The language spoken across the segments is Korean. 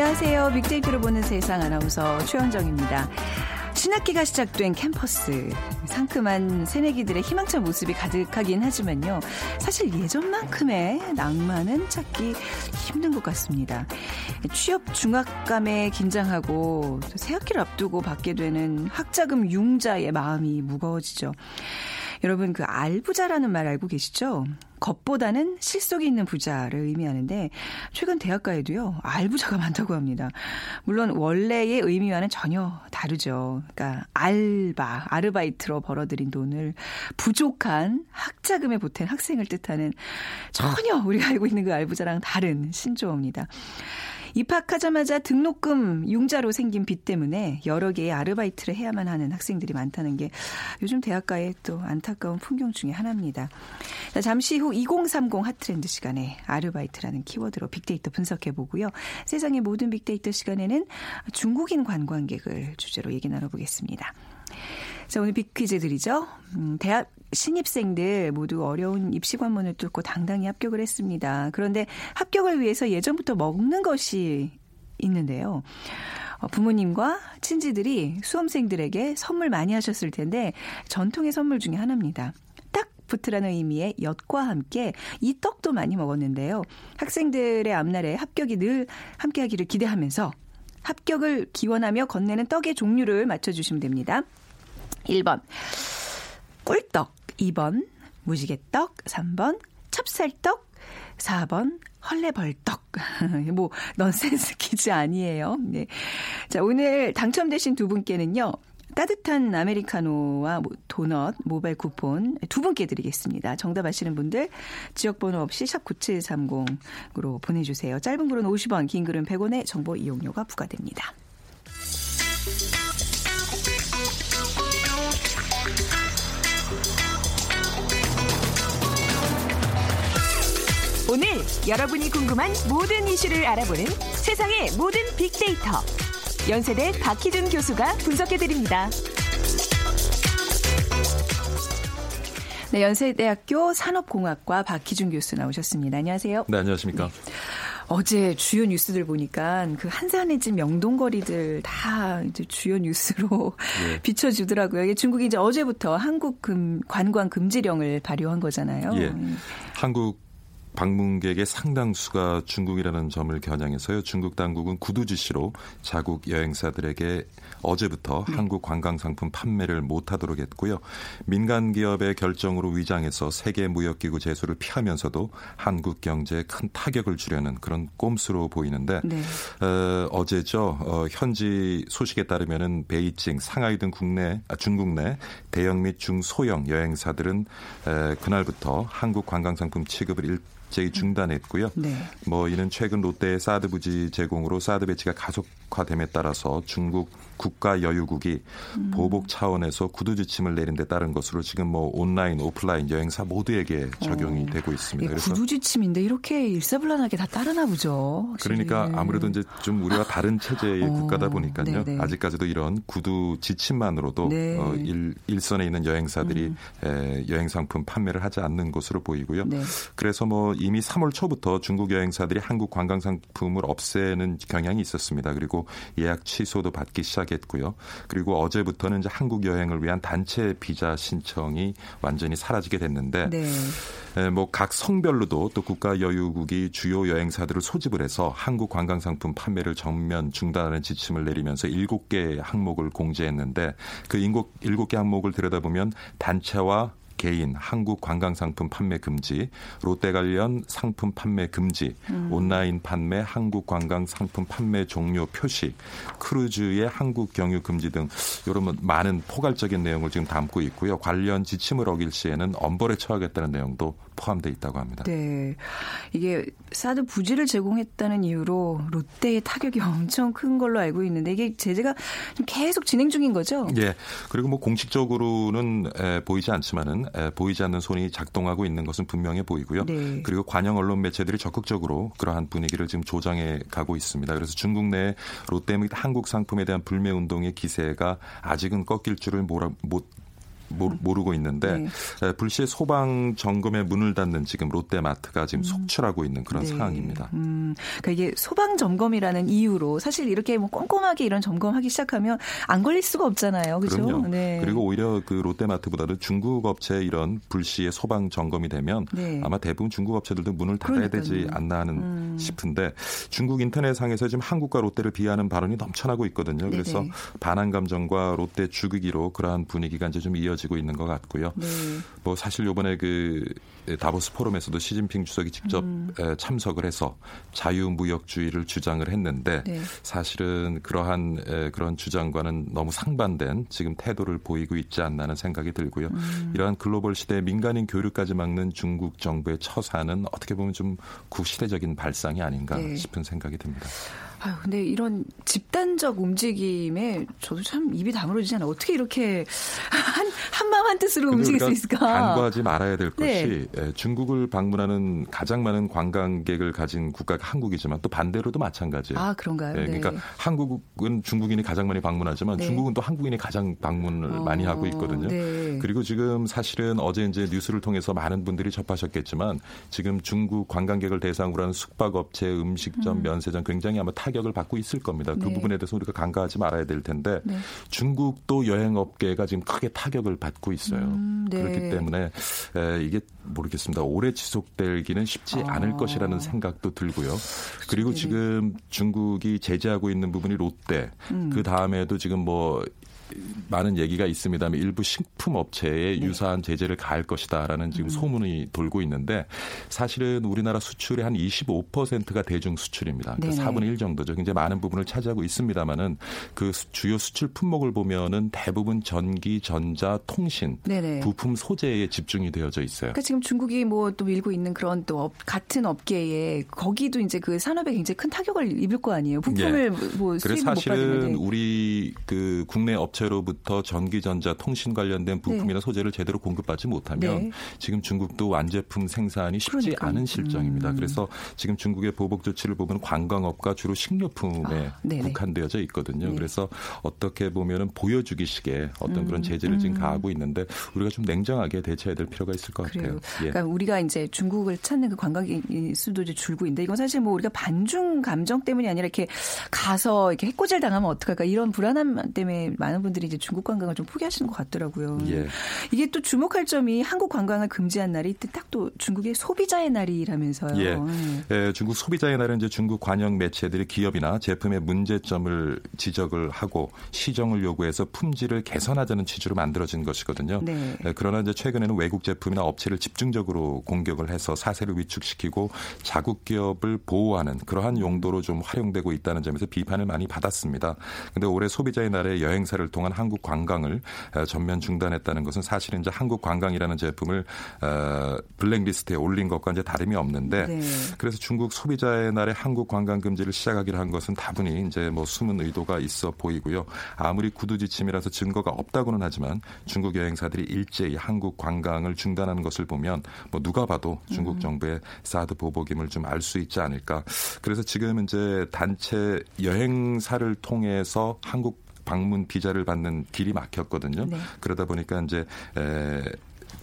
안녕하세요. 빅데이터로 보는 세상 아나운서 최현정입니다. 신학기가 시작된 캠퍼스. 상큼한 새내기들의 희망찬 모습이 가득하긴 하지만요. 사실 예전만큼의 낭만은 찾기 힘든 것 같습니다. 취업 중압감에 긴장하고 새학기를 앞두고 받게 되는 학자금 융자의 마음이 무거워지죠. 여러분 그 알부자라는 말 알고 계시죠? 겉보다는 실속이 있는 부자를 의미하는데 최근 대학가에도요 알부자가 많다고 합니다. 물론 원래의 의미와는 전혀 다르죠. 그러니까 알바, 아르바이트로 벌어들인 돈을 부족한 학자금에 보탠 학생을 뜻하는 전혀 우리가 알고 있는 그 알부자랑 다른 신조어입니다. 입학하자마자 등록금 융자로 생긴 빚 때문에 여러 개의 아르바이트를 해야만 하는 학생들이 많다는 게 요즘 대학가의 또 안타까운 풍경 중의 하나입니다. 자, 잠시 후 2030 핫트렌드 시간에 아르바이트라는 키워드로 빅데이터 분석해 보고요. 세상의 모든 빅데이터 시간에는 중국인 관광객을 주제로 얘기 나눠보겠습니다. 자, 오늘 빅퀴즈 드리죠. 음, 대학 신입생들 모두 어려운 입시 관문을 뚫고 당당히 합격을 했습니다. 그런데 합격을 위해서 예전부터 먹는 것이 있는데요. 어, 부모님과 친지들이 수험생들에게 선물 많이 하셨을 텐데 전통의 선물 중에 하나입니다. 딱 붙으라는 의미의 엿과 함께 이 떡도 많이 먹었는데요. 학생들의 앞날에 합격이 늘 함께하기를 기대하면서 합격을 기원하며 건네는 떡의 종류를 맞춰주시면 됩니다. 1번 꿀떡 2번 무지개떡 3번 찹쌀떡 4번 헐레벌떡. 뭐 넌센스 퀴즈 아니에요. 네. 자, 오늘 당첨되신 두 분께는요. 따뜻한 아메리카노와 도넛 모바일 쿠폰 두 분께 드리겠습니다. 정답 아시는 분들 지역번호 없이 샵 9730으로 보내주세요. 짧은 글은 50원, 긴 글은 100원의 정보 이용료가 부과됩니다. 오늘 여러분이 궁금한 모든 이슈를 알아보는 세상의 모든 빅데이터. 연세대 박희준 교수가 분석해드립니다. 네, 연세대학교 산업공학과 박희준 교수 나오셨습니다. 안녕하세요. 네, 안녕하십니까. 네. 어제 주요 뉴스들 보니까 그 한산의 집 명동거리들 다 이제 주요 뉴스로 예. 비춰주더라고요. 이게 중국이 이제 어제부터 한국 금, 관광 금지령을 발효한 거잖아요. 예. 한국 방문객의 상당수가 중국이라는 점을 겨냥해서요. 중국 당국은 구두 지시로 자국 여행사들에게 어제부터 네. 한국 관광 상품 판매를 못하도록 했고요. 민간 기업의 결정으로 위장해서 세계 무역기구 제소를 피하면서도 한국 경제에 큰 타격을 주려는 그런 꼼수로 보이는데 네. 어, 제죠 어, 현지 소식에 따르면은 베이징, 상하이 등 국내 아, 중국 내 대형 및 중소형 여행사들은 에, 그날부터 한국 관광 상품 취급을 일 갑자기 중단했고요. 네. 뭐 이는 최근 롯데의 사드 부지 제공으로 사드 배치가 가속 화됨에 따라서 중국 국가 여유국이 음. 보복 차원에서 구두 지침을 내린 데 따른 것으로 지금 뭐 온라인, 오프라인 여행사 모두에게 적용이 어. 되고 있습니다. 예, 그래서 구두 지침인데 이렇게 일사불란하게 다 따르나 보죠. 그러니까 아무래도 이제 좀 우리와 다른 체제의 어. 국가다 보니까요. 네네. 아직까지도 이런 구두 지침만으로도 네. 어, 일, 일선에 있는 여행사들이 음. 에, 여행 상품 판매를 하지 않는 것으로 보이고요. 네. 그래서 뭐 이미 3월 초부터 중국 여행사들이 한국 관광 상품을 없애는 경향이 있었습니다. 그리고 예약 취소도 받기 시작. 시작했고요. 그리고 어제부터는 이제 한국 여행을 위한 단체 비자 신청이 완전히 사라지게 됐는데 네. 뭐각 성별로도 또 국가 여유국이 주요 여행사들을 소집을 해서 한국 관광 상품 판매를 전면 중단하는 지침을 내리면서 7개 항목을 공제했는데 그 7개 항목을 들여다보면 단체와 개인 한국 관광 상품 판매 금지, 롯데 관련 상품 판매 금지, 음. 온라인 판매 한국 관광 상품 판매 종료 표시, 크루즈의 한국 경유 금지 등 이런 많은 포괄적인 내용을 지금 담고 있고요. 관련 지침을 어길 시에는 엄벌에 처하겠다는 내용도 포함되어 있다고 합니다. 네. 이게 사드 부지를 제공했다는 이유로 롯데의 타격이 엄청 큰 걸로 알고 있는데 이게 제재가 계속 진행 중인 거죠? 예. 그리고 뭐 공식적으로는 에, 보이지 않지만은 에, 보이지 않는 손이 작동하고 있는 것은 분명해 보이고요. 네. 그리고 관영 언론 매체들이 적극적으로 그러한 분위기를 지금 조장해 가고 있습니다. 그래서 중국 내 롯데 및 한국 상품에 대한 불매 운동의 기세가 아직은 꺾일 줄을 몰아, 못 모르 고 있는데 네. 불시에 소방 점검에 문을 닫는 지금 롯데마트가 지금 음. 속출하고 있는 그런 네. 상황입니다. 음. 그러니까 이게 소방 점검이라는 이유로 사실 이렇게 뭐 꼼꼼하게 이런 점검하기 시작하면 안 걸릴 수가 없잖아요. 그렇죠? 네. 그리고 오히려 그 롯데마트보다도 중국 업체 이런 불시에 소방 점검이 되면 네. 아마 대부분 중국 업체들도 문을 닫아야 그러니까요. 되지 않나 하는 음. 싶은데 중국 인터넷상에서 지금 한국과 롯데를 비하는 발언이 넘쳐나고 있거든요. 그래서 반한 감정과 롯데 죽이기로 그러한 분위기가 이제 좀 이어져 이어지고 있는 것 같고요. 네. 뭐 사실 요번에 그 다보스 포럼에서도 시진핑 주석이 직접 음. 참석을 해서 자유무역주의를 주장을 했는데 네. 사실은 그러한 그런 주장과는 너무 상반된 지금 태도를 보이고 있지 않나는 생각이 들고요. 음. 이러한 글로벌 시대의 민간인 교류까지 막는 중국 정부의 처사는 어떻게 보면 좀 구시대적인 발상이 아닌가 네. 싶은 생각이 듭니다. 아유, 근데 이런 집단적 움직임에 저도 참 입이 다물어지지 않아요. 어떻게 이렇게 한, 한마음 한 뜻으로 움직일 수 있을까? 간과하지 말아야 될 네. 것이 예, 중국을 방문하는 가장 많은 관광객을 가진 국가가 한국이지만 또 반대로도 마찬가지예요. 아, 그런가요? 예, 그러니까 네. 한국은 중국인이 가장 많이 방문하지만 네. 중국은 또 한국인이 가장 방문을 어, 많이 하고 있거든요. 네. 그리고 지금 사실은 어제 이제 뉴스를 통해서 많은 분들이 접하셨겠지만 지금 중국 관광객을 대상으로 하는 숙박업체, 음식점, 음. 면세점 굉장히 아마 타 격을 받고 있을 겁니다. 그 네. 부분에 대해서 우리가 간과하지 말아야 될 텐데 네. 중국도 여행업계가 지금 크게 타격을 받고 있어요. 음, 네. 그렇기 때문에 에, 이게 모르겠습니다. 오래 지속되기는 쉽지 아. 않을 것이라는 생각도 들고요. 그리고 네. 지금 중국이 제재하고 있는 부분이 롯데, 음. 그 다음에도 지금 뭐 많은 얘기가 있습니다만 일부 식품 업체에 네. 유사한 제재를 가할 것이다라는 지금 음. 소문이 돌고 있는데 사실은 우리나라 수출의 한 25%가 대중 수출입니다. 그러니까 4분의 1 정도죠. 굉장히 많은 부분을 차지하고 있습니다만은 그 주요 수출 품목을 보면은 대부분 전기, 전자, 통신, 네네. 부품 소재에 집중이 되어져 있어요. 그러니까 지금 중국이 뭐 또 밀고 있는 그런 또 업, 같은 업계에 거기도 이제 그 산업에 굉장히 큰 타격을 입을 거 아니에요. 부품을 예. 뭐 수입을 못 받으면 우리 그 국내 업체 업체로부터 전기전자 통신 관련된 부품이나 네. 소재를 제대로 공급받지 못하면 네. 지금 중국도 완제품 생산이 쉽지 그러니까. 않은 실정입니다. 음. 그래서 지금 중국의 보복 조치를 보면 관광업과 주로 식료품에 아, 국한되어져 있거든요. 네. 그래서 어떻게 보면은 보여주기식의 어떤 음. 그런 제재를 지금 음. 가하고 있는데 우리가 좀 냉정하게 대처해야 될 필요가 있을 것 그래요. 같아요. 예. 그러니까 우리가 이제 중국을 찾는 그 관광객 수도 이제 줄고 있는데 이건 사실 뭐 우리가 반중 감정 때문이 아니라 이렇게 가서 이렇게 해코지를 당하면 어떡할까 이런 불안함 때문에 많은 분들이 이제 중국 관광을 좀 포기하시는 것 같더라고요. 예. 이게 또 주목할 점이 한국 관광을 금지한 날이 딱 또 중국의 소비자의 날이라면서요. 예. 네. 예. 중국 소비자의 날은 이제 중국 관영 매체들이 기업이나 제품의 문제점을 지적을 하고 시정을 요구해서 품질을 개선하자는 취지로 만들어진 것이거든요. 네. 예. 그러나 이제 최근에는 외국 제품이나 업체를 집중적으로 공격을 해서 사세를 위축시키고 자국 기업을 보호하는 그러한 용도로 좀 활용되고 있다는 점에서 비판을 많이 받았습니다. 근데 올해 소비자의 날에 여행사를 동안 한국 관광을 어, 전면 중단했다는 것은 사실은 이제 한국 관광이라는 제품을 어, 블랙리스트에 올린 것과 이제 다름이 없는데 네. 그래서 중국 소비자의 날에 한국 관광 금지를 시작하기로 한 것은 다분히 이제 뭐 숨은 의도가 있어 보이고요. 아무리 구두 지침이라서 증거가 없다고는 하지만 중국 여행사들이 일제히 한국 관광을 중단하는 것을 보면 뭐 누가 봐도 중국 음. 정부의 사드 보복임을 좀 알 수 있지 않을까. 그래서 지금 이제 단체 여행사를 통해서 한국 방문 비자를 받는 길이 막혔거든요. 네. 그러다 보니까 이제 에,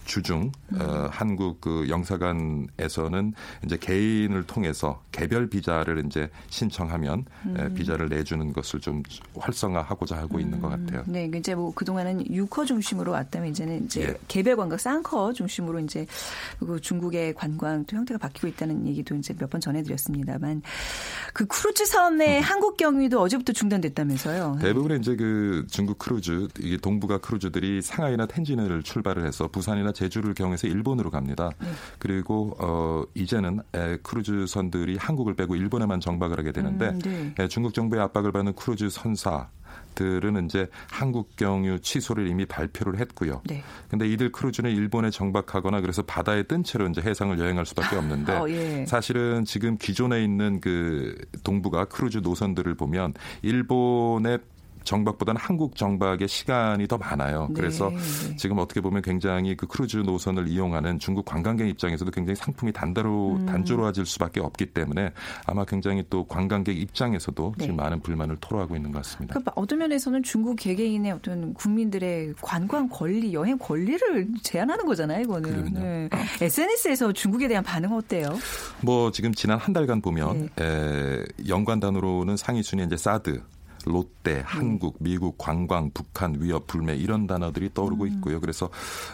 주중 음. 어, 한국 그 영사관에서는 이제 개인을 통해서 개별 비자를 이제 신청하면 음. 비자를 내주는 것을 좀 활성화하고자 하고 음. 있는 것 음. 같아요. 네, 이제 뭐 그동안은 유커 중심으로 왔다면 이제는 이제 예. 개별 관광 싼커 중심으로 이제 그 중국의 관광 또 형태가 바뀌고 있다는 얘기도 이제 몇 번 전해드렸습니다만 그 크루즈 선의 음. 한국 경유도 어제부터 중단됐다면서요? 대부분의 이제 그 중국 크루즈 이게 동북아 크루즈들이 상하이나 텐진을 출발을 해서 부산이나 제주를 경유해서 일본으로 갑니다. 네. 그리고 어 이제는 에, 크루즈선들이 한국을 빼고 일본에만 정박을 하게 되는데 음, 네. 에, 중국 정부의 압박을 받는 크루즈 선사 들은 이제 한국 경유 취소를 이미 발표를 했고요. 네. 근데 이들 크루즈는 일본에 정박하거나 그래서 바다에 뜬 채로 이제 해상을 여행할 수밖에 없는데 어, 예. 사실은 지금 기존에 있는 그 동북아 크루즈 노선들을 보면 일본의 정박보다는 한국 정박의 시간이 더 많아요. 네, 그래서 네. 지금 어떻게 보면 굉장히 그 크루즈 노선을 이용하는 중국 관광객 입장에서도 굉장히 상품이 단다로 음. 단조로워질 수밖에 없기 때문에 아마 굉장히 또 관광객 입장에서도 네. 지금 많은 불만을 토로하고 있는 것 같습니다. 그러니까 어떤 면에서는 중국 개개인의 어떤 국민들의 관광 권리, 여행 권리를 제한하는 거잖아요, 이거는. 그럼요. SNS에서 중국에 대한 반응은 어때요? 뭐 지금 지난 한 달간 보면 네. 에, 연관단으로는 상위 순위 이제 사드, 네. 롯데, 한국, 미국, 관광, 북한, 위협, 불매 이런 단어들이 떠오르고 음. 있고요. 그래서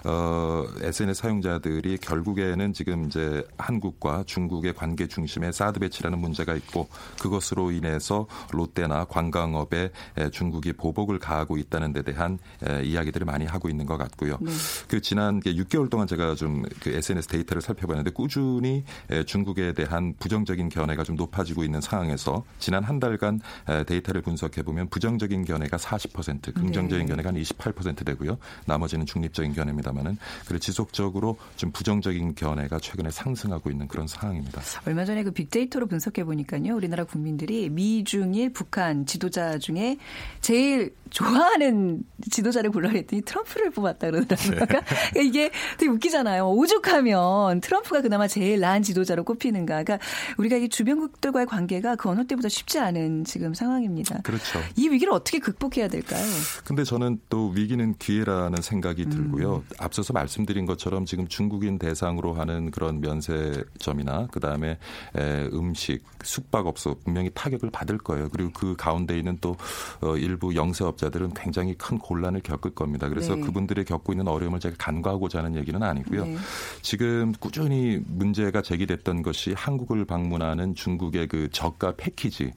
어, SNS 사용자들이 결국에는 지금 이제 한국과 중국의 관계 중심에 사드 배치라는 문제가 있고 그것으로 인해서 롯데나 관광업에 에, 중국이 보복을 가하고 있다는 데 대한 에, 이야기들을 많이 하고 있는 것 같고요. 네. 그 지난 6개월 동안 제가 좀 그 SNS 데이터를 살펴봤는데 꾸준히 에, 중국에 대한 부정적인 견해가 좀 높아지고 있는 상황에서 지난 한 달간 에, 데이터를 분석해 보면 부정적인 견해가 40%, 긍정적인 네. 견해가 한 28% 되고요. 나머지는 중립적인 견해입니다만은 그리고 지속적으로 좀 부정적인 견해가 최근에 상승하고 있는 그런 상황입니다. 얼마 전에 그 빅데이터로 분석해 보니까요. 우리나라 국민들이 미, 중일, 북한 지도자 중에 제일 좋아하는 지도자를 골라야 했더니 트럼프를 뽑았다 그러더라고요. 네. 그러니까 이게 되게 웃기잖아요. 오죽하면 트럼프가 그나마 제일 나은 지도자로 꼽히는가. 그러니까 우리가 이 주변국들과의 관계가 그 어느 때보다 쉽지 않은 지금 상황입니다. 그렇죠. 이 위기를 어떻게 극복해야 될까요? 근데 저는 또 위기는 기회라는 생각이 음. 들고요. 앞서서 말씀드린 것처럼 지금 중국인 대상으로 하는 그런 면세점이나 그다음에 에, 음식, 숙박업소 분명히 타격을 받을 거예요. 그리고 그 가운데 있는 또 어, 일부 영세업자들은 굉장히 큰 곤란을 겪을 겁니다. 그래서 네. 그분들이 겪고 있는 어려움을 제가 간과하고자 하는 얘기는 아니고요. 네. 지금 꾸준히 문제가 제기됐던 것이 한국을 방문하는 중국의 그 저가 패키지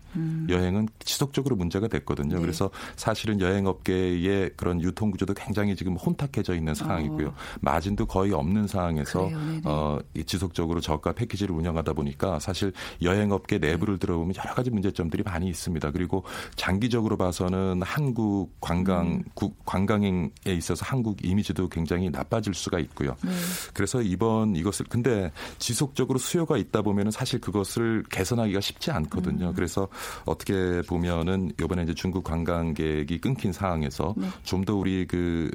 여행은 지속적으로 문제 가 됐거든요. 음. 네. 그래서 사실은 여행업계의 그런 유통 구조도 굉장히 지금 혼탁해져 있는 상황이고요. 마진도 거의 없는 상황에서 어. 어, 이 지속적으로 저가 패키지를 운영하다 보니까 사실 여행업계 네. 내부를 들어보면 여러 가지 문제점들이 많이 있습니다. 그리고 장기적으로 봐서는 한국 관광 음. 국- 관광에 있어서 한국 이미지도 굉장히 나빠질 수가 있고요. 네. 그래서 이번 이것을 근데 지속적으로 수요가 있다 보면은 사실 그것을 개선하기가 쉽지 않거든요. 음. 그래서 어떻게 보면은 이번에 이제 중국 관광객이 끊긴 상황에서 네. 좀더 우리 그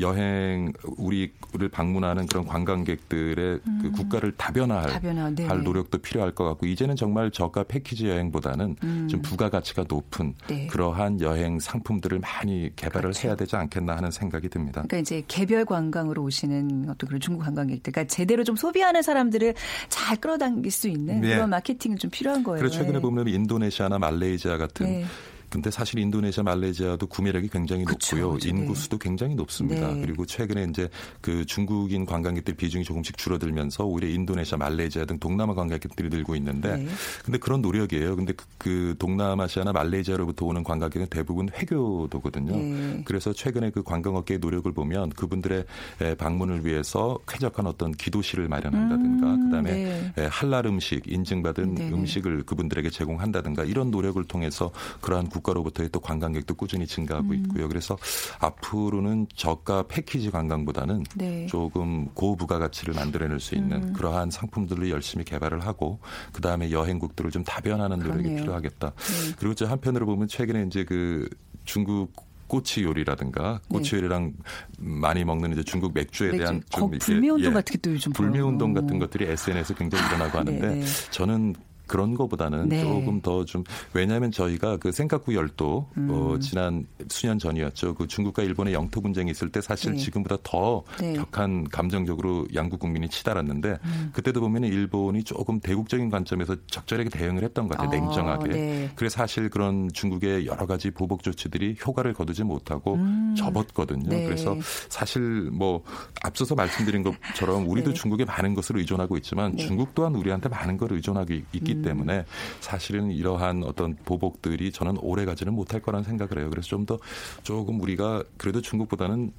여행 우리를 방문하는 그런 관광객들의 그 국가를 다변화할 음. 다변화, 네네. 할 노력도 필요할 것 같고 이제는 정말 저가 패키지 여행보다는 좀 부가가치가 높은 음. 네. 그러한 여행 상품들을 많이 개발을 그렇죠. 해야 되지 않겠나 하는 생각이 듭니다. 그러니까 이제 개별 관광으로 오시는 어떤 그런 중국 관광객들, 그러니까 제대로 좀 소비하는 사람들을 잘 끌어당길 수 있는 네. 그런 마케팅이 좀 필요한 거예요. 그래서 최근에 네. 보면 인도네시아나 말레이시아 같은 네. 근데 사실 인도네시아, 말레이시아도 구매력이 굉장히 그쵸, 높고요. 그쵸, 인구 네. 수도 굉장히 높습니다. 네. 그리고 최근에 이제 그 중국인 관광객들 비중이 조금씩 줄어들면서 오히려 인도네시아, 말레이시아 등 동남아 관광객들이 늘고 있는데 네. 근데 그런 노력이에요. 근데 그, 그 동남아시아나 말레이시아로부터 오는 관광객은 대부분 회교도거든요. 네. 그래서 최근에 그 관광업계의 노력을 보면 그분들의 에, 방문을 위해서 쾌적한 어떤 기도실을 마련한다든가 음, 그다음에 네. 에, 할랄 음식 인증받은. 음식을 그분들에게 제공한다든가 이런 노력을 통해서 그러한 국가로부터의 또 관광객도 꾸준히 증가하고 음. 있고요. 그래서 앞으로는 저가 패키지 관광보다는 네. 조금 고부가가치를 만들어낼 수 있는 음. 그러한 상품들을 열심히 개발을 하고 그 다음에 여행국들을 좀 다변하는 노력이 그러네요. 필요하겠다. 네. 그리고 저 한편으로 보면 최근에 이제 그 중국 꼬치 요리라든가 꼬치 네. 요리랑 많이 먹는 이제 중국 맥주에 맥주. 대한 거- 이렇게, 불매 운동 예, 같은 게또 요즘 불매. 운동 같은 것들이 SNS에 굉장히 일어나고 하는데 네, 네. 저는 그런 거보다는 네. 조금 더 좀 왜냐하면 저희가 그 센카쿠 열도 음. 어, 지난 수년 전이었죠. 그 중국과 일본의 영토 분쟁이 있을 때 사실 네. 지금보다 더 네. 격한 감정적으로 양국 국민이 치달았는데 그때도 보면 일본이 조금 대국적인 관점에서 적절하게 대응을 했던 것 같아요. 아, 냉정하게. 네. 그래서 사실 그런 중국의 여러 가지 보복 조치들이 효과를 거두지 못하고 접었거든요. 네. 그래서 사실 뭐 앞서서 말씀드린 것처럼 우리도 네. 중국에 많은 것을 의존하고 있지만 네. 중국 또한 우리한테 많은 걸 의존하고 있- 음. 때문에 사실은 이러한 어떤 보복들이 저는 오래 가지는 못할 거라는 생각을 해요. 그래서 좀 더 조금 우리가 그래도 중국보다는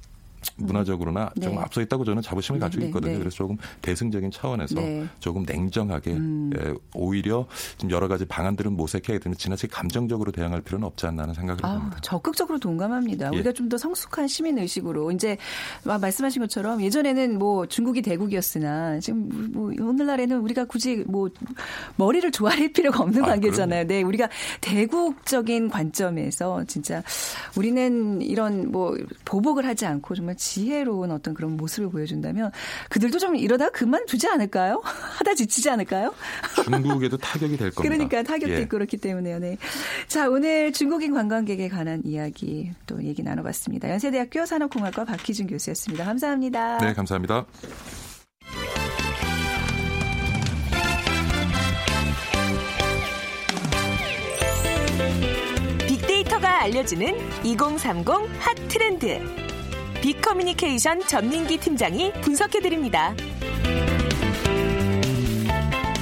문화적으로나 네. 좀 앞서 있다고 저는 자부심을 네, 가지고 네, 있거든요. 네. 그래서 조금 대승적인 차원에서 네. 음. 조금 냉정하게 예, 오히려 좀 여러 가지 방안들은 모색해야 되는 지나치게 감정적으로 대응할 필요는 없지 않나 하는 생각을 아, 합니다. 적극적으로 동감합니다. 예. 우리가 좀 더 성숙한 시민 의식으로 이제 마- 말씀하신 것처럼 예전에는 뭐 중국이 대국이었으나 지금 뭐 오늘날에는 우리가 굳이 뭐 머리를 조아릴 필요가 없는 아, 관계잖아요. 네, 우리가 대국적인 관점에서 진짜 우리는 이런 뭐 보복을 하지 않고 정말 지혜로운 어떤 그런 모습을 보여준다면 그들도 좀 이러다 그만두지 않을까요? 하다 지치지 않을까요? 중국에도 타격이 될 겁니다. 그러니까 타격도 예. 있고 그렇기 때문에요. 네. 자, 오늘 중국인 관광객에 관한 이야기 또 얘기 나눠봤습니다. 연세대학교 산업공학과 박희준 교수였습니다. 감사합니다. 네, 감사합니다. 빅데이터가 알려주는 2030 핫 트렌드. 빅커뮤니케이션 전민기 팀장이 분석해드립니다.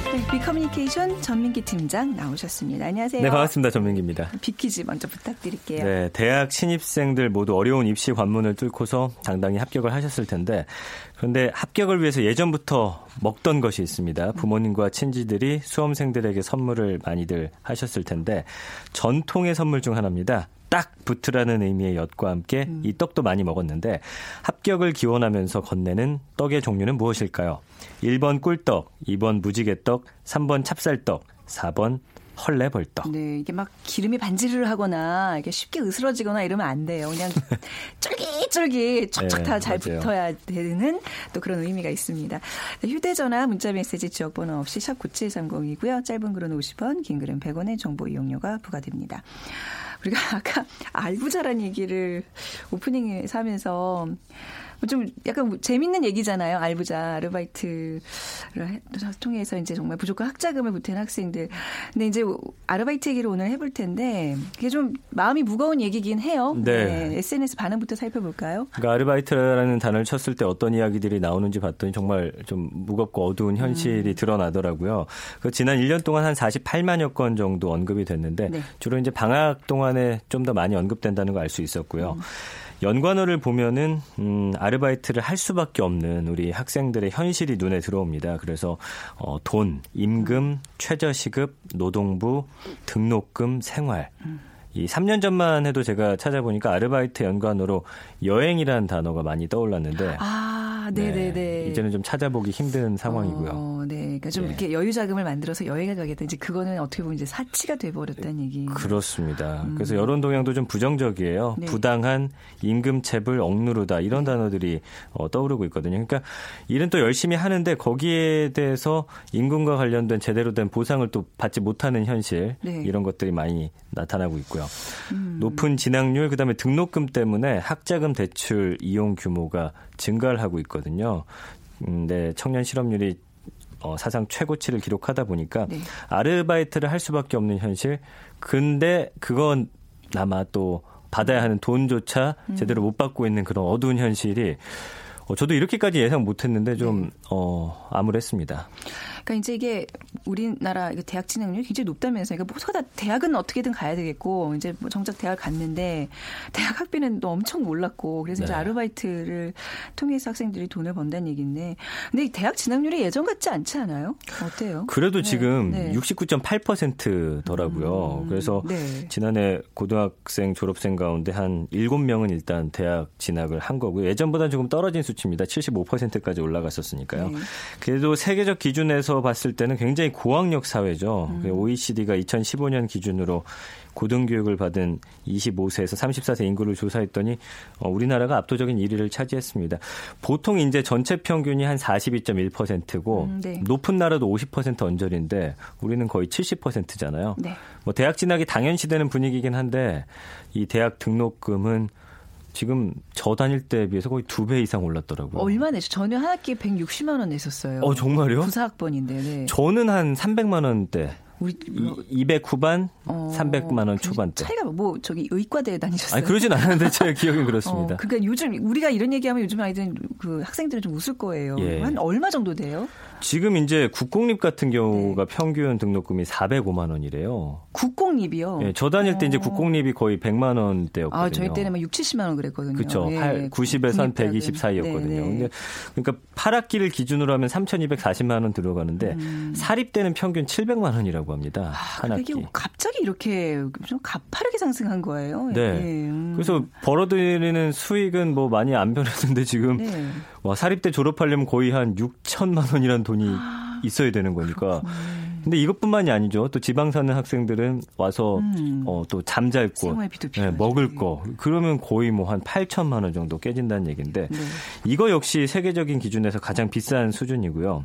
네, 빅커뮤니케이션 전민기 팀장 나오셨습니다. 안녕하세요. 네, 반갑습니다. 전민기입니다. 빅퀴즈 먼저 부탁드릴게요. 네, 대학 신입생들 모두 어려운 입시 관문을 뚫고서 당당히 합격을 하셨을 텐데, 그런데 합격을 위해서 예전부터 먹던 것이 있습니다. 부모님과 친지들이 수험생들에게 선물을 많이들 하셨을 텐데, 전통의 선물 중 하나입니다. 딱 붙으라는 의미의 엿과 함께 음. 이 떡도 많이 먹었는데 합격을 기원하면서 건네는 떡의 종류는 무엇일까요? 1번 꿀떡, 2번 무지개떡, 3번 찹쌀떡, 4번 헐레벌떡. 네, 이게 막 기름이 반지를 하거나 이게 쉽게 으스러지거나 이러면 안 돼요. 그냥 쫄깃쫄깃 쫙쫙 네, 다잘 맞아요. 붙어야 되는 또 그런 의미가 있습니다. 휴대전화, 문자메시지 지역번호 없이 샵 9730이고요. 짧은 글은 50원, 긴 글은 100원의 정보 이용료가 부과됩니다. 우리가 아까 알부자란 얘기를 오프닝에서 하면서 좀 약간 재밌는 얘기잖아요. 알부자 아르바이트를 해- 통해서 이제 정말 부족한 학자금을 보탠 학생들. 근데 이제 아르바이트 얘기를 오늘 해볼 텐데 그게 좀 마음이 무거운 얘기긴 해요. 네. SNS 반응부터 살펴볼까요? 그러니까 아르바이트라는 단어를 쳤을 때 어떤 이야기들이 나오는지 봤더니 정말 좀 무겁고 어두운 현실이 드러나더라고요. 그 지난 1년 동안 한 48만여 건 정도 언급이 됐는데 네. 주로 이제 방학 동안에 좀 더 많이 언급된다는 걸 알 수 있었고요. 연관어를 보면은 음, 아르바이트를 할 수밖에 없는 우리 학생들의 현실이 눈에 들어옵니다. 그래서 어, 돈, 임금, 최저시급, 노동부, 등록금, 생활. 이 3년 전만 해도 제가 찾아보니까 아르바이트 연관어로 여행이라는 단어가 많이 떠올랐는데 아, 네네 네. 이제는 좀 찾아보기 힘든 상황이고요. 어, 네. 그러니까 좀 예. 이렇게 여유 자금을 만들어서 여행을 가겠다. 이제 그거는 어떻게 보면 이제 사치가 돼버렸다는 얘기. 그렇습니다. 그래서 여론 동향도 좀 부정적이에요. 음. 네. 부당한 임금체불 억누르다 이런 단어들이 어, 떠오르고 있거든요. 그러니까 일은 또 열심히 하는데 거기에 대해서 임금과 관련된 제대로 된 보상을 또 받지 못하는 현실 네. 이런 것들이 많이 나타나고 있고요. 음. 높은 진학률 그다음에 등록금 때문에 학자금 대출 이용 규모가 증가를 하고 있거든요. 음, 네, 청년 실업률이 어, 사상 최고치를 기록하다 보니까 네. 아르바이트를 할 수밖에 없는 현실. 근데 그건 아마 또 받아야 하는 돈조차 음. 제대로 못 받고 있는 그런 어두운 현실이 어, 저도 이렇게까지 예상 못했는데 좀 네. 어, 암울했습니다. 그러니까 이제 이게 우리나라 대학 진학률이 굉장히 높다면서 그러니까 모두가 다 대학은 어떻게든 가야 되겠고 이제 뭐 정작 대학 갔는데 대학 학비는 또 엄청 올랐고 그래서 이제 네. 아르바이트를 통해서 학생들이 돈을 번다는 얘기인데 근데 이 대학 진학률이 예전 같지 않지 않아요? 어때요? 그래도 지금 네. 69.8%더라고요. 그래서 네. 지난해 고등학생 졸업생 가운데 한 7명은 일단 대학 진학을 한 거고요. 예전보다 조금 떨어진 수치입니다. 75%까지 올라갔었으니까요. 네. 그래도 세계적 기준에서 봤을 때는 굉장히 고학력 사회죠. 음. 그 OECD가 2015년 기준으로 고등교육을 받은 25세에서 34세 인구를 조사했더니 어, 우리나라가 압도적인 1위를 차지했습니다. 보통 이제 전체 평균이 한 42.1%고 음, 네. 높은 나라도 50% 언저리인데 우리는 거의 70%잖아요. 네. 뭐 대학 진학이 당연시되는 분위기긴 한데 이 대학 등록금은 지금 저 다닐 때에 비해서 거의 두 배 이상 올랐더라고요. 얼마 내죠? 전혀 한 학기에 160만 원 냈었어요. 어, 정말요? 부사학번인데. 네. 저는 한 300만 원대, 우리 200 후반, 어, 300만 원 초반대. 차이가 뭐 저기 의과대에 다니셨어요? 아니 그러진 않았는데 제 기억엔 그렇습니다. 어, 그러니까 요즘 우리가 이런 얘기하면 요즘 아이들은 그 학생들은 좀 웃을 거예요. 예. 한 얼마 정도 돼요? 지금 이제 국공립 같은 경우가 평균 등록금이 405만 원이래요. 국공립이요. 예, 저 다닐 때 이제 어. 국공립이 거의 100만 원대였거든요. 아, 저희 때는 막 6, 70만 원 그랬거든요. 그렇죠. 예, 90에서 한120 사이였거든요. 네, 네. 그러니까 8학기를 기준으로 하면 3,240만 원 들어가는데 사립 때는 평균 700만 원이라고 합니다. 음. 아, 한 학기. 이게 갑자기 이렇게 좀 가파르게 상승한 거예요. 네. 예, 음. 그래서 벌어들이는 수익은 뭐 많이 안 변했는데 지금 네. 와 사립대 졸업하려면 거의 한 6천만 원이라는 돈이 있어야 되는 거니까. 근데 이것뿐만이 아니죠. 또 지방 사는 학생들은 와서 음. 어, 또 잠잘 곳, 예, 필요하죠. 먹을 거 그러면 거의 뭐 한 8천만 원 정도 깨진다는 얘기인데 네. 이거 역시 세계적인 기준에서 가장 비싼 수준이고요.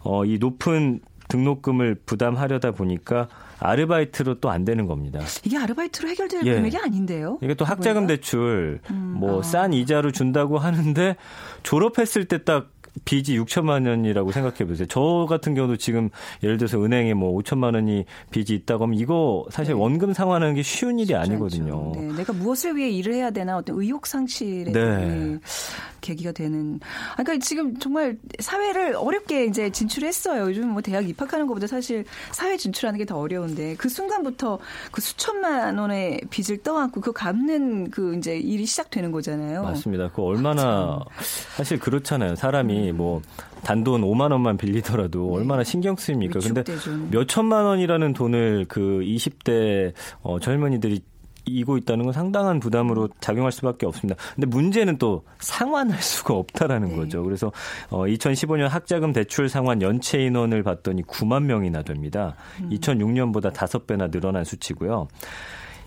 어, 이 높은 등록금을 부담하려다 보니까 아르바이트로 또 안 되는 겁니다. 이게 아르바이트로 해결될 예. 금액이 아닌데요. 이게 또 학자금 보니까? 대출 음, 뭐 아. 싼 이자로 준다고 하는데 졸업했을 때 딱 빚이 6천만 원이라고 생각해 보세요. 저 같은 경우도 지금 예를 들어서 은행에 뭐 5천만 원이 빚이 있다고 하면 이거 사실 네. 원금 상환하는 게 쉬운 일이 아니거든요. 네, 내가 무엇을 위해 일을 해야 되나 어떤 의욕 상실의 네. 계기가 되는. 아, 그러니까 지금 정말 사회를 어렵게 이제 진출했어요. 요즘 뭐 대학 입학하는 것보다 사실 사회 진출하는 게 더 어려운데 그 순간부터 그 수천만 원의 빚을 떠안고 그 갚는 그 이제 일이 시작되는 거잖아요. 맞습니다. 그 얼마나 사실 그렇잖아요. 사람이 뭐 단돈 5만 원만 빌리더라도 얼마나 신경 쓰입니까? 근데 네. 위축되죠. 몇 천만 원이라는 돈을 그 20대 어, 젊은이들이 이고 있다는 건 상당한 부담으로 작용할 수밖에 없습니다. 근데 문제는 또 상환할 수가 없다라는 네. 거죠. 그래서 어 2015년 학자금 대출 상환 연체 인원을 봤더니 9만 명이나 됩니다. 음. 2006년보다 5배나 늘어난 수치고요.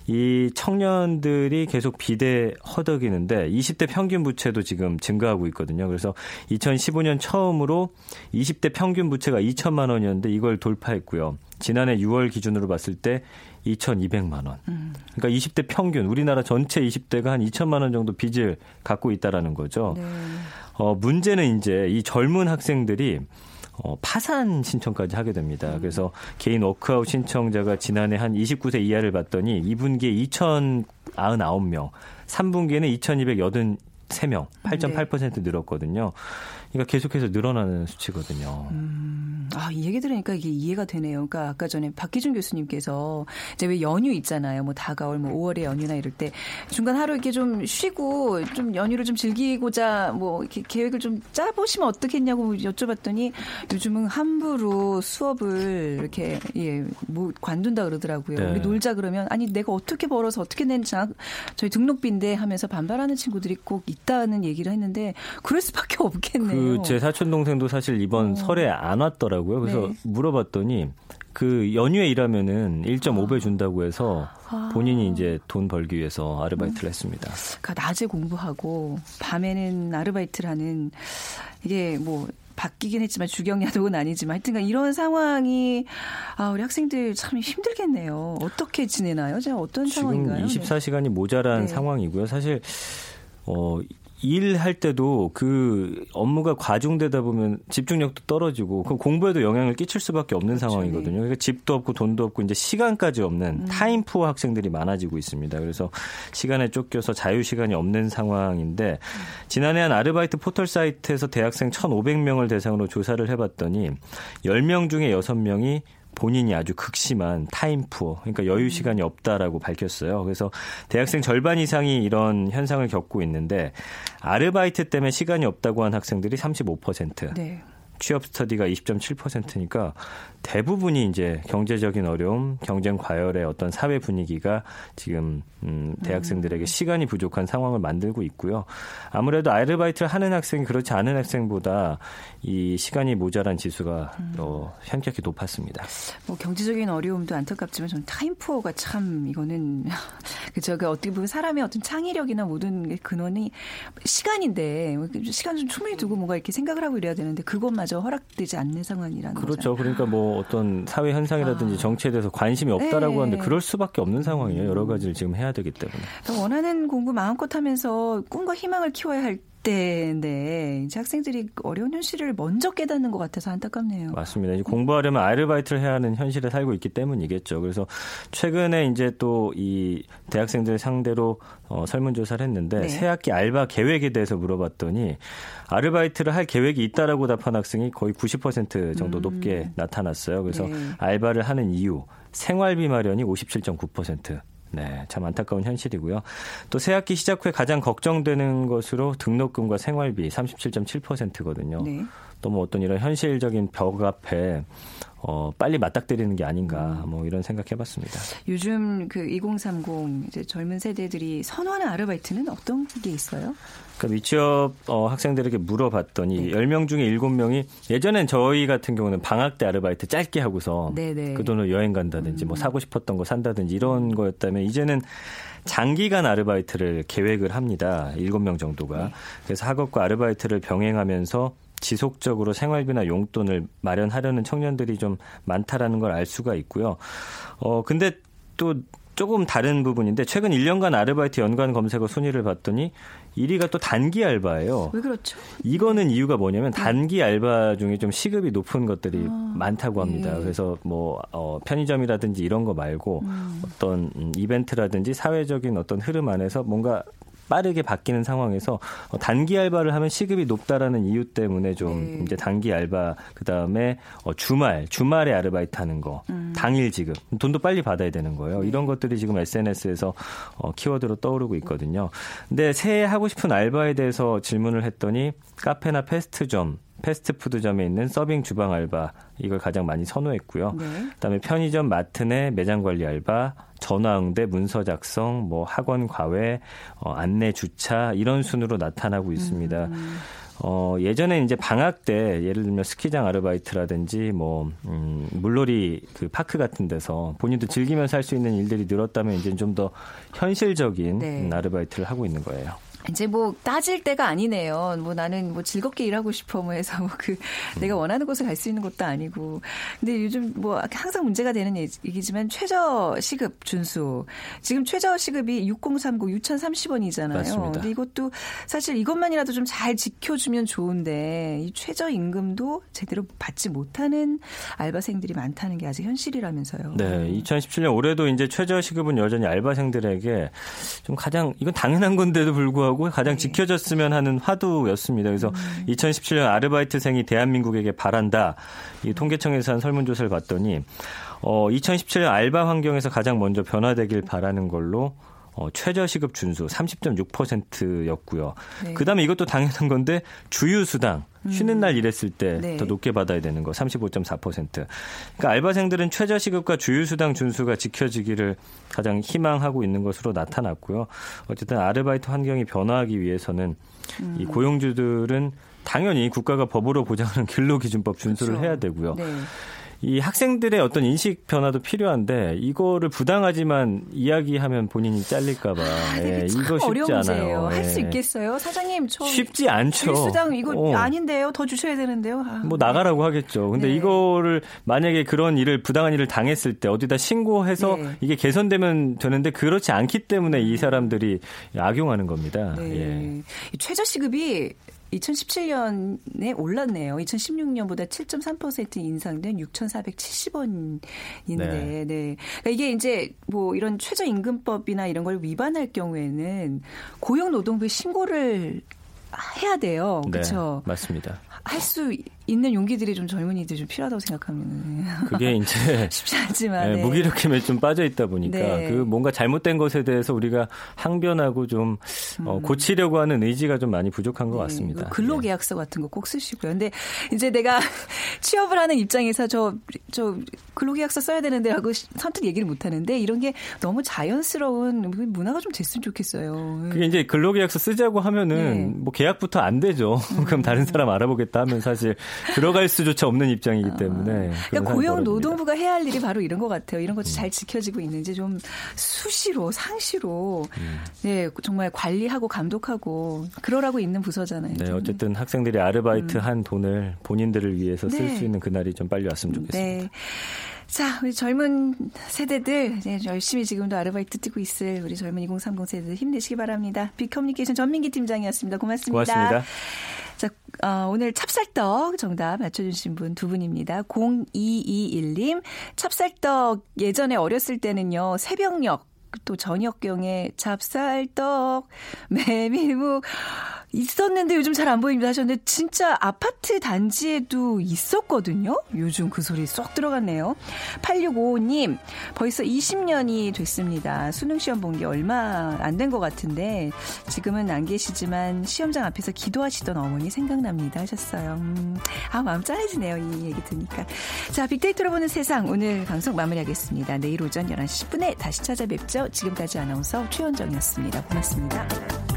이 청년들이 계속 비대 허덕이는데 20대 평균 부채도 지금 증가하고 있거든요. 그래서 2015년 처음으로 20대 평균 부채가 2천만 원이었는데 이걸 돌파했고요. 지난해 6월 기준으로 봤을 때 2,200만 원. 그러니까 20대 평균 우리나라 전체 20대가 한 2천만 원 정도 빚을 갖고 있다라는 거죠. 네. 어, 문제는 이제 이 젊은 학생들이 어, 파산 신청까지 하게 됩니다. 그래서 개인 워크아웃 신청자가 지난해 한 29세 이하를 봤더니 2분기에 2,099명, 3분기에는 2,283명, 8.8% 늘었거든요. 그러니까 계속해서 늘어나는 수치거든요. 아, 이 얘기 들으니까 이게 이해가 되네요. 그러니까 아까 전에 박기준 교수님께서 이제 왜 연휴 있잖아요. 뭐 다가올 뭐 5월의 연휴나 이럴 때 중간 하루 이렇게 좀 쉬고 좀 연휴를 좀 즐기고자 뭐 이렇게 계획을 좀 짜보시면 어떻겠냐고 여쭤봤더니 요즘은 함부로 수업을 이렇게 예, 뭐 관둔다 그러더라고요. 네. 우리 놀자 그러면 아니 내가 어떻게 벌어서 어떻게 낸 장, 저희 등록비인데 하면서 반발하는 친구들이 꼭 있다는 얘기를 했는데 그럴 수밖에 없겠네요. 그 제 사촌 동생도 사실 이번 설에 안 왔더라고요. 그래서 어. 네. 물어봤더니 그 연휴에 일하면은 1.5배 준다고 해서 아. 본인이 이제 돈 벌기 위해서 아르바이트를 했습니다. 그러니까 낮에 공부하고 밤에는 아르바이트를 하는 이게 뭐 바뀌긴 했지만 주경야독은 아니지만 하여튼간 이런 상황이 아 우리 학생들 참 힘들겠네요. 어떻게 지내나요? 제가 어떤 지금 상황인가요? 24시간이 모자란 네. 상황이고요. 사실 어 일할 때도 그 업무가 과중되다 보면 집중력도 떨어지고 그 공부에도 영향을 끼칠 수밖에 없는 그렇죠. 상황이거든요. 그러니까 집도 없고 돈도 없고 이제 시간까지 음. 없는 타임 푸어 학생들이 많아지고 있습니다. 그래서 시간에 쫓겨서 자유 시간이 없는 상황인데 지난해 한 아르바이트 포털 사이트에서 대학생 1,500명을 대상으로 조사를 해 봤더니 10명 중에 6명이 본인이 아주 극심한 타임 푸어, 그러니까 여유 시간이 없다라고 밝혔어요. 그래서 대학생 절반 이상이 이런 현상을 겪고 있는데 아르바이트 때문에 시간이 없다고 한 학생들이 35%, 네. 취업 스터디가 20.7%니까 대부분이 이제 경제적인 어려움, 경쟁 과열의 어떤 사회 분위기가 지금 음, 대학생들에게 시간이 부족한 상황을 만들고 있고요. 아무래도 아르바이트를 하는 학생이 그렇지 않은 학생보다 이 시간이 모자란 지수가 어, 현격히 높았습니다. 뭐 경제적인 어려움도 안타깝지만 저는 타임푸어가 참 이거는 그저 그 어떻게 보면 사람의 어떤 창의력이나 모든 게 근원이 시간인데 시간 좀 충분히 두고 뭔가 이렇게 생각을 하고 이래야 되는데 그것마저 허락되지 않는 상황이라는 거죠. 그렇죠. 그러니까 뭐 어떤 사회 현상이라든지 아. 정치에 대해서 관심이 없다라고 네. 하는데 그럴 수밖에 없는 상황이에요. 여러 가지를 지금 해야 되기 때문에. 원하는 공부 마음껏 하면서 꿈과 희망을 키워야 할 때인데 이제 학생들이 어려운 현실을 먼저 깨닫는 것 같아서 안타깝네요. 맞습니다. 이제 공부하려면 아르바이트를 해야 하는 현실에 살고 있기 때문이겠죠. 그래서 최근에 이제 또 이 대학생들 상대로 어, 설문조사를 했는데 네. 새학기 알바 계획에 대해서 물어봤더니 아르바이트를 할 계획이 있다라고 답한 학생이 거의 90% 정도 높게 나타났어요. 그래서 네. 알바를 하는 이유 생활비 마련이 57.9%. 네, 참 안타까운 현실이고요. 또 새학기 시작 후에 가장 걱정되는 것으로 등록금과 생활비 37.7%거든요. 네. 또뭐 어떤 이런 현실적인 벽 앞에 어, 빨리 맞닥뜨리는 게 아닌가 뭐 이런 생각해봤습니다. 요즘 그 2030 이제 젊은 세대들이 선호하는 아르바이트는 어떤 게 있어요? 그러니까 미취업 어, 학생들에게 물어봤더니 네. 10명 중에 7명이 예전엔 저희 같은 경우는 방학 때 아르바이트 짧게 하고서 네네. 음. 그 돈으로 여행 간다든지 뭐 사고 싶었던 거 산다든지 이런 거였다면 이제는 장기간 아르바이트를 계획을 합니다. 7명 정도가. 네. 그래서 학업과 아르바이트를 병행하면서 지속적으로 생활비나 용돈을 마련하려는 청년들이 좀 많다라는 걸 알 수가 있고요. 어 근데 또 조금 다른 부분인데 최근 1년간 아르바이트 연관 검색어 순위를 봤더니 1위가 또 단기 알바예요. 왜 그렇죠? 이거는 이유가 뭐냐면 네. 단기 알바 중에 좀 시급이 높은 것들이 많다고 합니다. 예. 그래서 뭐 어, 편의점이라든지 이런 거 말고 음. 어떤 음, 이벤트라든지 사회적인 어떤 흐름 안에서 뭔가 빠르게 바뀌는 상황에서 어, 단기 알바를 하면 시급이 높다라는 이유 때문에 좀 네. 이제 단기 알바 그다음에 어, 주말 주말에 아르바이트 하는 거 음. 당일 지급 돈도 빨리 받아야 되는 거예요. 네. 이런 것들이 지금 SNS에서 어, 키워드로 떠오르고 있거든요. 근데 새해 하고 싶은 알바에 대해서 질문을 했더니 카페나 패스트점 패스트푸드점에 있는 서빙 주방 알바 이걸 가장 많이 선호했고요. 네. 그다음에 편의점 마트 내 매장 관리 알바, 전화 응대, 문서 작성, 뭐 학원 과외, 어, 안내 주차 이런 순으로 나타나고 있습니다. 어, 예전에 이제 방학 때 예를 들면 스키장 아르바이트라든지 뭐 음, 물놀이 그 파크 같은 데서 본인도 즐기면서 할 수 있는 일들이 늘었다면 이제 좀 더 현실적인 네. 음, 아르바이트를 하고 있는 거예요. 이제 뭐 따질 때가 아니네요. 뭐 나는 뭐 즐겁게 일하고 싶어 뭐 해서 뭐그 내가 원하는 곳에 갈 수 있는 것도 아니고. 근데 요즘 뭐 항상 문제가 되는 얘기지만 최저 시급 준수. 지금 최저 시급이 6030 6,030원이잖아요. 맞습니다. 근데 이것도 사실 이것만이라도 좀 잘 지켜 주면 좋은데 이 최저 임금도 제대로 받지 못하는 알바생들이 많다는 게 아직 현실이라면서요. 네, 2017년 올해도 이제 최저 시급은 여전히 알바생들에게 좀 가장 이건 당연한 건데도 불구하고 가장 지켜졌으면 하는 화두였습니다. 그래서 2017년 아르바이트생이 대한민국에게 바란다. 이 통계청에서 한 설문조사를 봤더니 어 2017년 알바 환경에서 가장 먼저 변화되길 바라는 걸로 어, 최저시급 준수 30.6%였고요. 네. 그다음에 이것도 당연한 건데 주유수당 쉬는 날 일했을 때더 네. 높게 받아야 되는 거 35.4%. 그러니까 알바생들은 최저시급과 주유수당 준수가 지켜지기를 가장 희망하고 있는 것으로 나타났고요. 어쨌든 아르바이트 환경이 변화하기 위해서는 이 고용주들은 당연히 국가가 법으로 보장하는 근로기준법 준수를 그렇죠. 해야 되고요. 네. 이 학생들의 어떤 인식 변화도 필요한데 이거를 부당하지만 이야기하면 본인이 잘릴까봐 아, 예, 이거 쉽지. 않아요. 할수 예. 있겠어요? 사장님, 저 쉽지 않죠. 수당 이거 어. 아닌데요. 더 주셔야 되는데요. 아, 뭐 나가라고 하겠죠. 근데 네. 이거를 만약에 그런 일을 부당한 일을 당했을 때 어디다 신고해서 네. 이게 개선되면 되는데 그렇지 않기 때문에 이 사람들이 악용하는 겁니다. 네. 예. 이 최저 시급이 2017년에 올랐네요. 2016년보다 7.3% 인상된 6,470원인데, 네. 네. 그러니까 이게 이제 뭐 이런 최저임금법이나 이런 걸 위반할 경우에는 고용노동부에 신고를 해야 돼요. 그렇죠. 네, 맞습니다. 할 수 있는 용기들이 좀 젊은이들 좀 필요하다고 생각하면 그게 이제 쉽지 않지만 예, 네. 무기력함에 좀 빠져 있다 보니까 네. 그 뭔가 잘못된 것에 대해서 우리가 항변하고 좀 어, 고치려고 하는 의지가 좀 많이 부족한 것 음. 네, 같습니다. 그 근로계약서 같은 거 꼭 쓰시고요. 근데 이제 내가 취업을 하는 입장에서 저, 저 근로계약서 써야 되는데 하고 시- 선뜻 얘기를 못 하는데 이런 게 너무 자연스러운 문화가 좀 됐으면 좋겠어요. 예. 그게 이제 근로계약서 쓰자고 하면은 네. 뭐 계약부터 안 되죠. 그럼 다른 사람 알아보겠다 하면 사실 들어갈 수조차 없는 입장이기 때문에. 그런 그러니까. 고용노동부가 해야 할 일이 바로 이런 것 같아요. 이런 것도 잘 지켜지고 있는지 좀 수시로 상시로 네 정말 관리하고 감독하고 그러라고 있는 부서잖아요. 네, 좀. 어쨌든 학생들이 아르바이트 한 돈을 본인들을 위해서 쓸 네. 수 있는 그날이 좀 빨리 왔으면 좋겠습니다. 네. 자, 우리 젊은 세대들 이제 열심히 지금도 아르바이트 뛰고 있을 우리 젊은 2030 세대들 힘내시기 바랍니다. 빅커뮤니케이션 전민기 팀장이었습니다. 고맙습니다. 고맙습니다. 자, 어, 오늘 찹쌀떡 정답 맞춰주신 분 두 분입니다. 0221님, 찹쌀떡 예전에 어렸을 때는요, 새벽녘, 또 저녁경에 찹쌀떡, 메밀묵 있었는데 요즘 잘 안 보입니다 하셨는데 진짜 아파트 단지에도 있었거든요. 요즘 그 소리 쏙 들어갔네요. 8655님 벌써 20년이 됐습니다. 수능 시험 본 게 얼마 안 된 것 같은데 지금은 안 계시지만 시험장 앞에서 기도하시던 어머니 생각납니다 하셨어요. 음, 아 마음 짠해지네요 이 얘기 듣니까. 자 빅데이터로 보는 세상 오늘 방송 마무리하겠습니다. 내일 오전 11시 10분에 다시 찾아뵙죠. 지금까지 아나운서 최현정이었습니다. 고맙습니다.